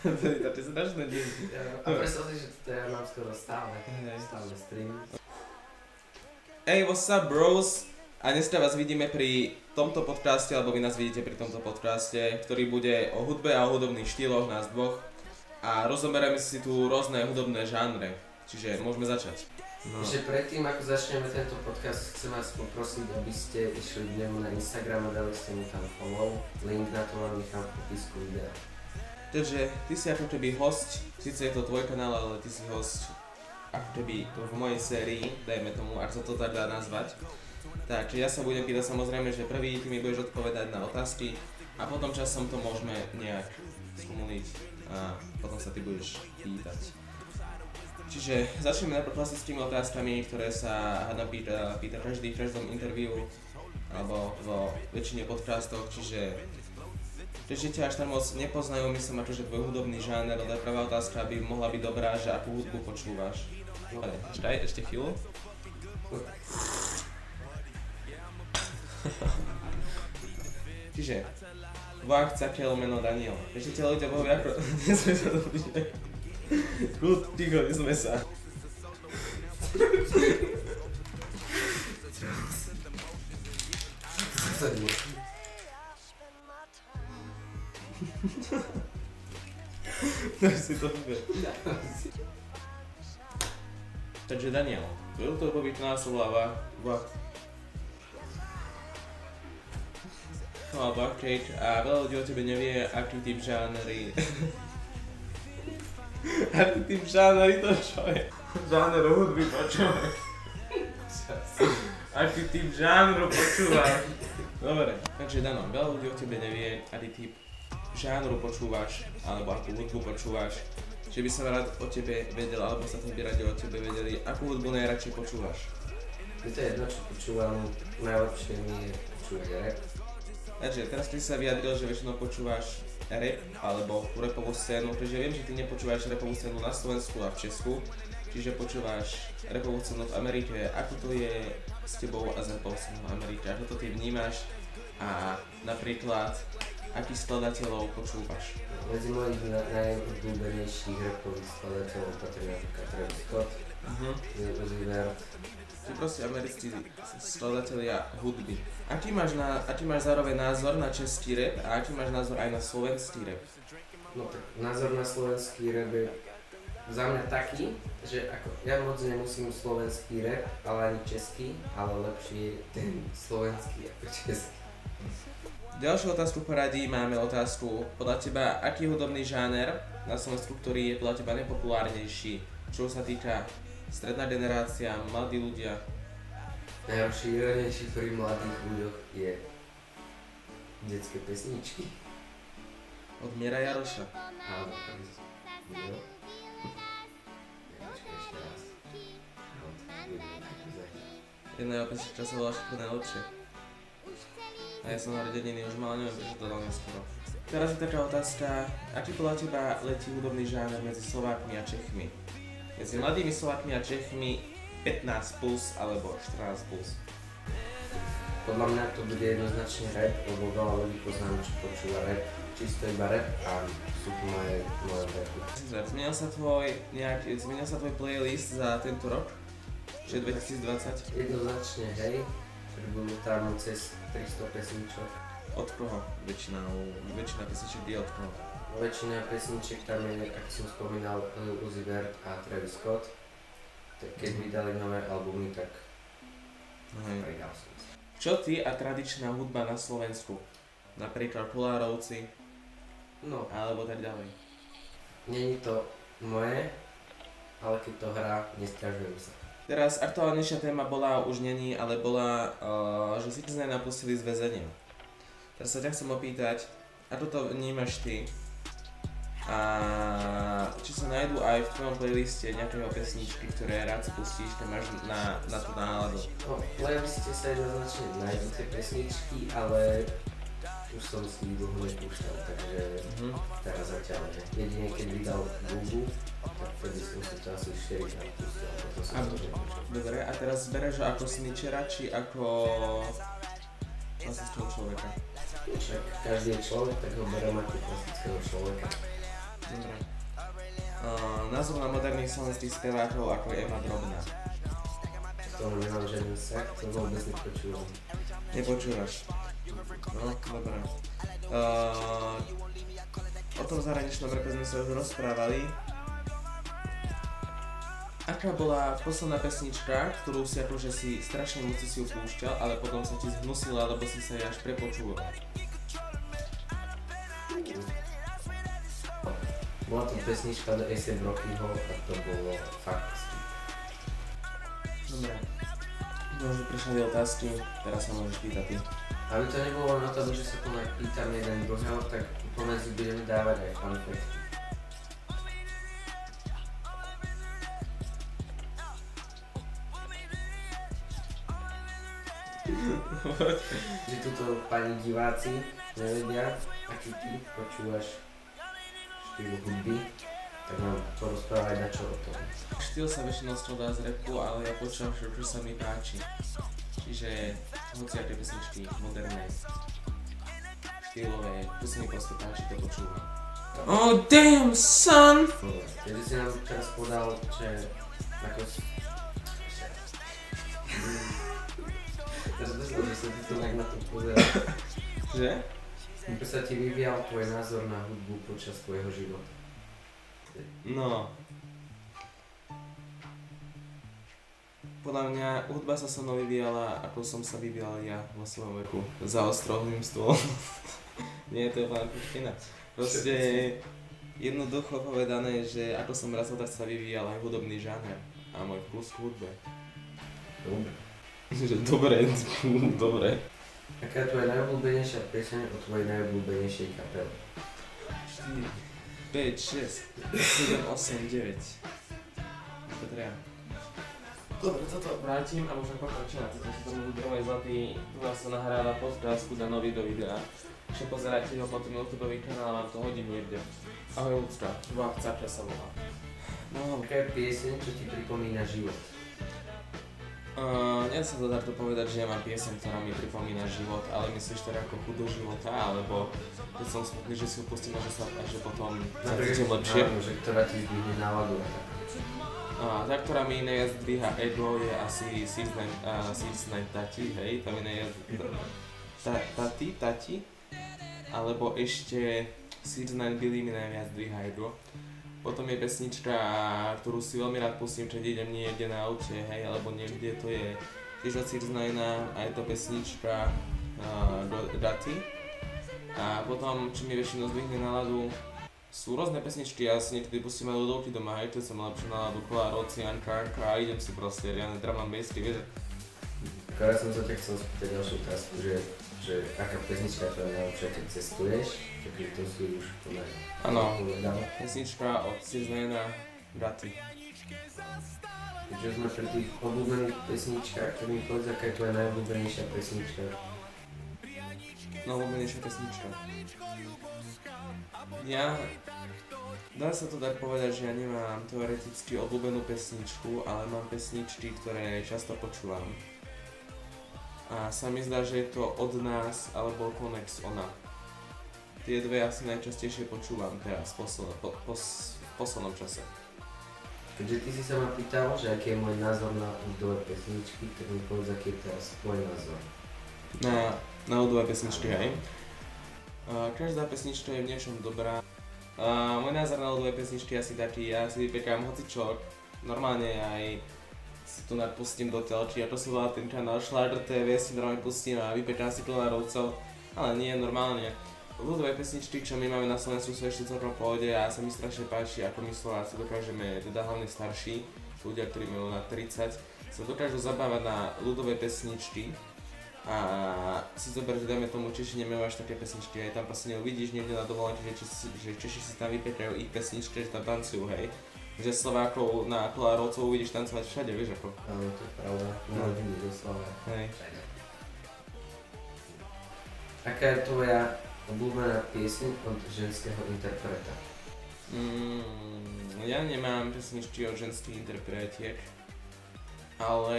to je strašné deti. A predstav si, že toto ja mám skoro stále. Stále stream. Hey, what's up bros? A dneska vás vidíme pri tomto podcaste, alebo vy nás vidíte pri tomto podcaste, ktorý bude o hudbe a o hudobných štýloch nás dvoch. A rozoberieme si tu rôzne hudobné žánre, čiže môžeme začať. No. Ešte predtým, ako začneme tento podcast, chcem vás poprosiť, aby ste išli k nemu na Instagram a dali ste mu tam follow. Link na to vám nechám v popisku videa. Takže ty si ako keby host, síce je to tvoj kanál, ale ty si host ako keby v mojej sérii, dajme tomu, ak sa to tak dá nazvať. Takže ja sa budem pýtať samozrejme, že prvý ty mi budeš odpovedať na otázky a potom časom to môžeme nejak skumuliť a potom sa ty budeš pýtať. Čiže začneme najprv klasickými otázkami, ktoré sa hádam pýta, pýta každý v každom interviu alebo vo väčšine podcastov, čiže keďže ťa až tam moc nepoznajú, myslím akože tvoj hudobný žáner, ale prvá otázka by mohla byť dobrá, že akú hudbu počúvaš. Dobre, čakaj, ešte chvíľu. Čiže, Vachca Kelmeno Daniel. Ešte ťa ľudia povedia ako... Nesme sa to píše. Kľud, ticho, nesme sa. Zasadne. Tak si to vie. Takže Daniel, tvoj útokový následláva Vach. No, Buckcake a veľa ľudí o tebe nevie, aký typ žánry. aký typ žánry to čo je? Žáner hudby počúvaj. Aký typ žánru počúvaš? Dobre, takže Dano, veľa ľudí o tebe nevie, aký typ žánru počúvaš, alebo akú hudbu počúvaš. Že by som rád o tebe vedel, alebo sa by radi o tebe vedeli, akú hudbu najradšej počúvaš. Je to jedno, čo počúvam, najlepšie mi je počúvať rap. Takže teraz ty sa vyjadril, že väčšinou počúvaš rap alebo rapovú scénu, takže viem, že ty nepočúvaš rapovú scénu na Slovensku a v Česku, čiže počúvaš rapovú scénu v Amerike. Ako to je s tebou a s rapovou scénou v Amerike? Ako to ty vnímaš? A napríklad, akých skladateľov počúvaš? Medzi mojich na- najobľúbenejších rapových skladateľov patrí napríklad Travis Scott, Uh-huh. Vert, Ty proste americkí skladatelia hudby. Aký máš, na, aký máš zároveň názor na český rap a aký máš názor aj na slovenský rap? No tak názor na slovenský rap je za mňa taký, že ako, ja moc nemusím slovenský rap, ale ani český, ale lepšie je ten slovenský ako český. Ďalšiu otázku poradí máme otázku podľa teba, aký hudobný žáner na Slovensku, ktorý je podľa teba najpopulárnejší, čo sa týka stredná generácia, mladí ľudia. Najrozšírenejší pri mladých ľuďoch je detské pesničky. Od Miera Jaroša. Áno, naozaj. Jedna pesnička sa volá všetko najlepšie. A ja som narodeniny už mal, neviem, prečo to dal neskoro. Teraz je taká otázka, aký podľa teba letí hudobný žáner medzi Slovákmi a Čechmi? Medzi mladými Slovákmi a Čechmi 15 plus alebo 14 plus. Podľa mňa to bude jednoznačne rap, lebo veľa ľudí poznám, čo počúva rap, čisto iba rap a sú tu moje, moje rapy. Zmenil sa tvoj, nejak, zmenil sa tvoj playlist za tento rok? Čiže 2020? Jednoznačne hej, budú tam cez 300 pesničok. Od koho? Väčšina, väčšina pesničiek je od koho? Väčšina pesničiek tam je, ako som spomínal, Uzi Vert a Travis Scott. Tak keď vydali nové albumy, tak Hej. pridal som. Čo ty a tradičná hudba na Slovensku? Napríklad Kolárovci, No, alebo tak ďalej. není to moje, ale keď to hrá, nesťažujem sa. Teraz aktuálnejšia téma bola, už není, ale bola, uh, že sme napustili z väzenia. Teraz sa ťa chcem opýtať, ako to vnímaš ty? A či sa nájdú aj v tvojom playliste nejakého pesničky, ktoré rád spustíš, keď máš na, na tú náladu. No, v playliste sa jednoznačne nájdú tie pesničky, ale už som si ich dlho nepúšťal, takže Mhm. teraz zatiaľ nie. Jedine keď vydal Google, tak vtedy som si to asi 4 krát pustil, potom som to. Dobre, a teraz ho ako snitchera, či ako klasického človeka? Však každý je človek, tak ho berem ako klasického človeka. Dobre. Uh, názov na moderných slovenských spevákov ako je Eva Drobná. Toho nemám žiaden vzťah, to vôbec nepočúvam. Nepočúvaš? No, dobre. Uh, o tom zahraničnom repe sme sa už rozprávali. Aká bola posledná pesnička, ktorú si akože si strašne moc si ju púšťal, ale potom sa ti zhnusila, lebo si sa jej až prepočúval? Bola to pesnička do A$AP Rockyho a to bolo fakt. Dobre. No, že prišli otázky, teraz sa môžeš pýtať ty. Aby to nebolo na to, že sa tu len pýtam jeden druhého, tak pomedzi budeme dávať aj fun facty. že tuto pani diváci nevedia, aký ty počúvaš štýl hudby, tak nám porozprávaj na čo o tom. Štýl sa väčšinou skladá z repu, ale ja počúvam všetko, čo sa mi páči. Čiže hociaké pesničky, moderné, štýlové, čo sa mi proste páči, to počúvam. Oh damn son! Keby si nám teraz podal, že ako. Teraz myslím, že sa ty to tak na to pozeral. Že? Ako sa ti vyvíjal tvoj názor na hudbu počas tvojho života? No. Podľa mňa hudba sa so mnou vyvíjala, ako som sa vyvíjal ja vo svojom veku. Za ostrohlým stôl. Nie je to úplne puština. Proste jednoducho povedané, že ako som tak sa vyvíjal aj hudobný žáner a môj vkus k hudbe. Dobre. Že dobre, dobre. Aká je tvoja najobľúbenejšia pieseň o tvojej najobľúbenejšej kapele? 4, 5, 6, 7, 8, 9. Dobre. Dobre, toto vrátim a môžem pokračovať. Toto sa tomu druhej zlatý, tu vás sa nahráva podcast, kuda nový do videa. Ešte pozerajte ho potom YouTube kanál, vám to hodím niekde. Ahoj ľudská, chcapia sa volá. No, Aká je pieseň, čo ti pripomína život? Uh, nie sa to takto povedať, že ja mám piesem, ktorá mi pripomína život, ale myslíš teda ako chudu života, alebo keď som smutný, že si ju pustím a že, sa, a že potom sa cítim lepšie. Áno, že ktorá ti zdvihne náladu a tak. A tá, ktorá mi najviac dvíha ego, je asi Six Nine, uh, Six Nine Tati, hej, tam mi najviac... Ta, tati, Tati, alebo ešte Six Nine Billy mi najviac dvíha ego. Potom je pesnička, ktorú si veľmi rád pustím, keď idem niekde na aute, hej, alebo niekde, to je tiež od a je to pesnička uh, Dati. A potom, čo mi väčšinou zdvihne náladu, sú rôzne pesničky, ja si niekedy pustím aj ľudovky doma, hej, to som lepšiu náladu, Kola, Roci, Anka, Anka a idem si proste riadne drum and bassky, vieš, Akorát som sa ťa chcel spýtať ďalšiu otázku, že, že aká pesnička tvoja najlepšia, keď cestuješ, takže to si už podľa Áno. povedal. pesnička od Six Nine a Dati. Keďže sme pri tých obľúbených pesničkách, tak mi povedz, aká je tvoja najobľúbenejšia pesnička. Najobľúbenejšia pesnička. Ja... Dá sa to tak povedať, že ja nemám teoreticky obľúbenú pesničku, ale mám pesničky, ktoré často počúvam. A sa mi zdá, že je to od nás alebo Konex ona. Tie dve asi najčastejšie počúvam teraz v poslednom, po, pos, poslednom čase. Keďže ty si sa ma pýtal, že aký je môj názor na ľudové pesničky, tak mi povedz, aký je teraz tvoj názor. Na, na ľudové pesničky, hej. Každá pesnička je v niečom dobrá. A môj názor na ľudové pesničky asi taký, ja si vypekám hocičok, normálne aj si tu napustím do telky, ako sa volá ten kanál Schlager TV, si normálne pustím a vypekám si klonárovcov, ale nie, normálne. Ľudové pesničky, čo my máme na Slovensku, sú ešte celkom pohode a sa mi strašne páči, ako my Slováci dokážeme, teda hlavne starší, ľudia, ktorí majú na 30, sa dokážu zabávať na ľudové pesničky, a si zober, že dajme tomu Češi nemajú až také pesničky, aj tam proste neuvidíš niekde na dovolenke, že, Češi, že Češi si tam vypekajú ich pesničky, že tam tancujú, hej. Že Slovákov na Kolárovcov uvidíš tancovať všade, vieš ako. Áno, to je pravda. No. Narodiny doslova. Hej. Aká je tvoja obľúbená pieseň od ženského interpreta? Mm, ja nemám pesničky od ženských interpretiek, ale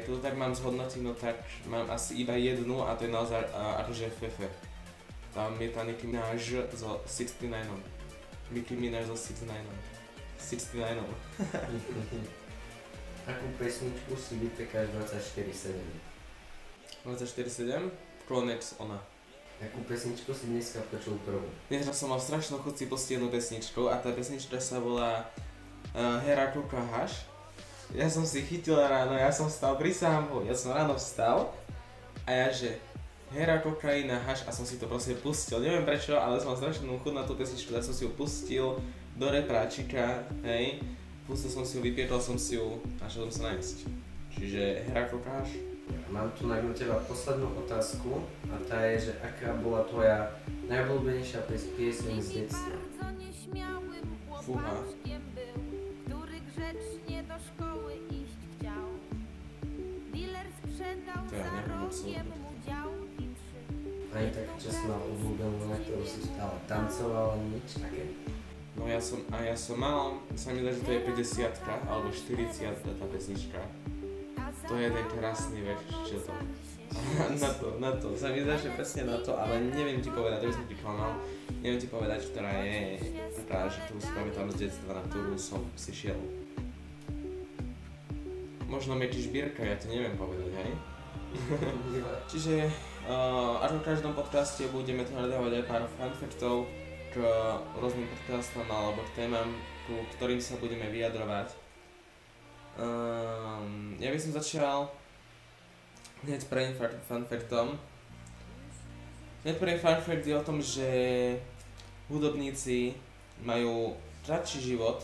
keď to tak mám zhodnotiť, no tak mám asi iba jednu a to je naozaj a, akože Fefe. Tam je tá Nicki Minaj so 69. Nicki Minaj so 69. 69. Akú pesničku si vypekáš 24-7? 24-7. Chronex ona. Akú pesničku si dneska počul prvú? Dnes som mal strašnú chuť si pustiť jednu pesničku a tá pesnička sa volá uh, Heraklu Kahaš. Ja som si chytil ráno, ja som vstal, prisahám ho, ja som ráno vstal a ja že Hera kokaina, haš a som si to proste pustil, neviem prečo, ale som mal strašnú chuť na tú pesničku, tak som si ju pustil do repráčika, hej, pustil som si ju, vypietol som si ju a šiel som sa nájsť. Čiže Hera kokáš? Mám tu na teba poslednú otázku a tá je, že aká bola tvoja najobľúbenejšia pies- pieseň z detstva? Fúha. To ja działki trzy. Ani tak časná obľúbenú, na ktorú si stále tancovala, nič také? No ja som, a ja som mal, sa mi zdá, že to je 50 alebo 40 tá pesnička. To je ten krásny verš, čo to. na to, na to, sa mi zdá, že presne na to, ale neviem ti povedať, to by som ti klamal. Neviem ti povedať, ktorá je taká, že ktorú si pamätám z detstva, na ktorú som si šiel. Možno Meči Šbírka, ja ti neviem povedať, hej? Čiže uh, až v každom podcaste budeme tu nadávať aj pár fanfaktov k rôznym podcastom alebo k témam, ku ktorým sa budeme vyjadrovať. Um, ja by som začal hneď prvým fa- fanfaktom. Hneď prvý fanfakt je o tom, že hudobníci majú kratší život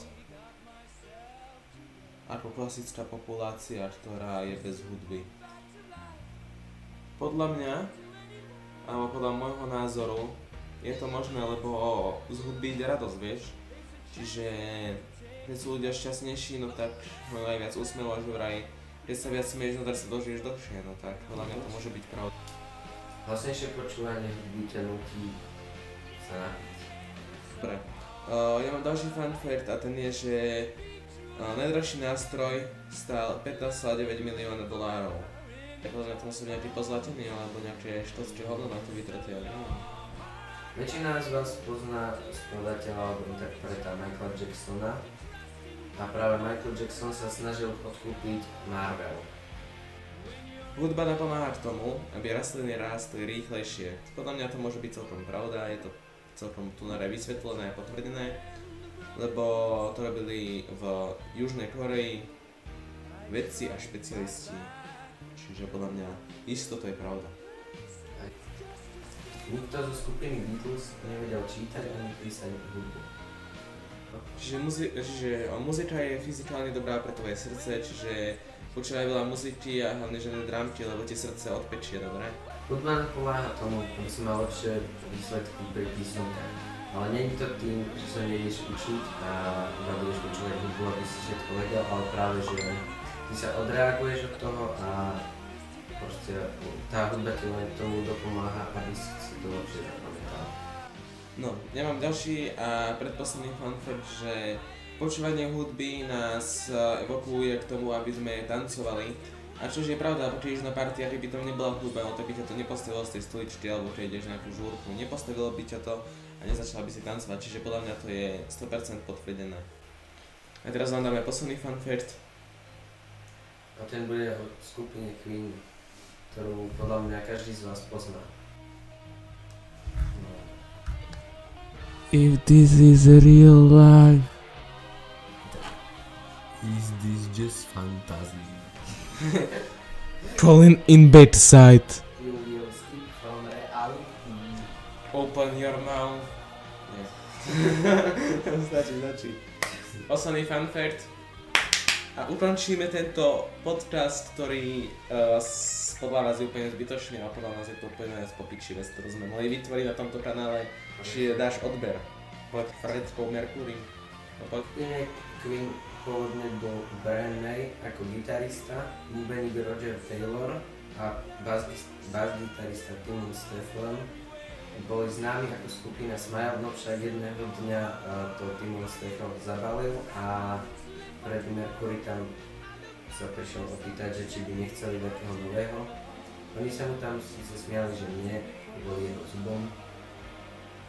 ako klasická populácia, ktorá je bez hudby. Podľa mňa, alebo podľa môjho názoru, je to možné, lebo z hudby ide radosť, vieš. Čiže keď sú ľudia šťastnejší, no tak majú aj viac úsmevov, že vraj, keď sa viac smieš, no tak sa dožiješ dlhšie, no tak podľa mňa to môže byť pravda. Hlasnejšie počúvanie hudby ťa nutí sa napiť. Dobre. Uh, ja mám ďalší fun fact a ten je, že uh, najdražší nástroj stál 15,9 milióna dolárov. Tak podľa mňa to musí byť nejaký pozlatený alebo nejaké štotské hovno na to ale neviem. Väčšina z vás pozná skladateľa alebo interpreta Michaela Jacksona a práve Michael Jackson sa snažil odkúpiť Marvel. Hudba napomáha k tomu, aby rastliny rástli rýchlejšie. Podľa mňa to môže byť celkom pravda, je to celkom tu na vysvetlené a potvrdené, lebo to robili v Južnej Koreji vedci a špecialisti. Čiže podľa mňa isto to je pravda. Nikto zo skupiny Beatles nevedel čítať ani písať hudbu. Čiže, muzi- o, muzika je fyzikálne dobrá pre tvoje srdce, čiže počúvaj veľa muziky a hlavne žiadne drámky, lebo ti srdce odpečie, dobre? Hudba napomáha tomu, aby si mal lepšie výsledky pri písomkách. Ale nie je to tým, že sa nevieš učiť a iba budeš počúvať hudbu, aby si všetko vedel, ale práve, že ty sa odreaguješ od toho a proste tá hudba ti len tomu dopomáha, aby si si to lepšie zapamätal. No, ja mám ďalší a predposledný fun fact, že počúvanie hudby nás e, evokuje k tomu, aby sme tancovali. A čož je pravda, pokiaľ ideš na party a keby tam nebola hudba, no tak by ťa to nepostavilo z tej stoličky, alebo keď ideš na nejakú žúrku, nepostavilo by ťa to a nezačala by si tancovať, čiže podľa mňa to je 100% potvrdené. A teraz vám dáme posledný fun fact. A ten bude od skupine Queen, każdy z pozna. If this is real life. Is this just fantasy? Colin in bedside. You will from. Open your mouth. Yes. znaczy, znaczy. A ukončíme tento podcast, ktorý uh, s- podľa nás je úplne zbytočný a podľa nás je to úplne popiči vec, ktorú sme mohli vytvoriť na tomto kanále. Či dáš odber. Poď Fredkou Mercury. No. Nie, Queen pôvodne bol Brian ako gitarista, bubeník Roger Taylor a bas, bas gitarista Tim Stefflen boli známi ako skupina Smile, no však jedného dňa uh, to Timon Steffel zabalil a Freddie Mercury tam sa prišiel opýtať, že či by nechceli takého nového. Oni sa mu tam síce smiali, že nie, boli jeho zubom,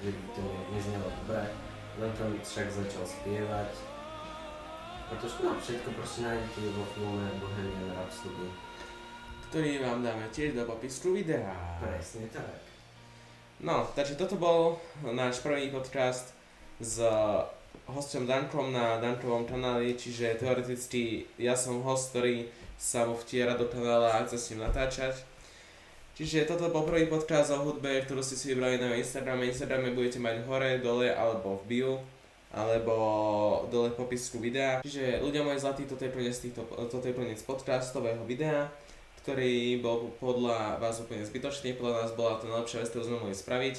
že by to ne, neznelo dobre, Potom však začal spievať. Pretože no, všetko proste nájdete vo filme Bohemian Rhapsody. ktorý vám dáme tiež do popisu videa. Presne tak. No, takže toto bol náš prvý podcast s hostom Dankom na Dankovom kanáli, čiže teoreticky ja som host, ktorý sa mu vtiera do kanála a chce s ním natáčať. Čiže toto bol prvý podcast o hudbe, ktorú ste si vybrali na Instagrame. Instagrame budete mať hore, dole alebo v bio alebo dole v popisku videa. Čiže ľudia moji zlatí, toto je koniec, týchto, toto je koniec podcastového videa, ktorý bol podľa vás úplne zbytočný, podľa nás bola to najlepšia vec, ktorú sme mohli spraviť.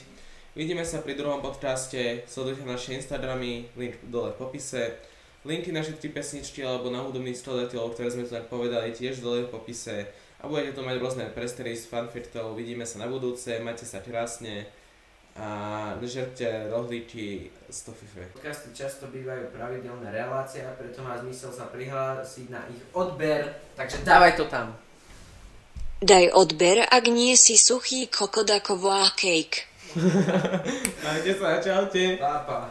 Vidíme sa pri druhom podcaste, sledujte naše Instagramy, link dole v popise. Linky naše tri pesničky alebo na hudobných skladateľov, ktoré sme tu tak povedali, tiež dole v popise. A budete tu mať rôzne prestery s fanfirtov, vidíme sa na budúce, majte sa krásne a žerte rohlíky z tofife. Podcasty často bývajú pravidelné relácie a preto má zmysel sa prihlásiť na ich odber, takže dávaj to tam. Daj odber, ak nie si suchý kokodaková cake. Majte sa, čaute. Pápa.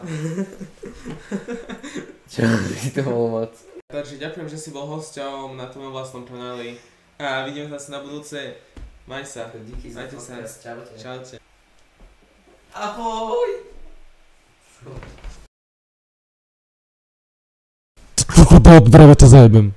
Si to bolo moc? Takže ďakujem, že si bol hosťom na tvojom vlastnom kanáli. A vidíme sa na budúce. Maj sa. Díky za Majte sa. čaute. Čaute. Ahoj! Dobre, to zajebem.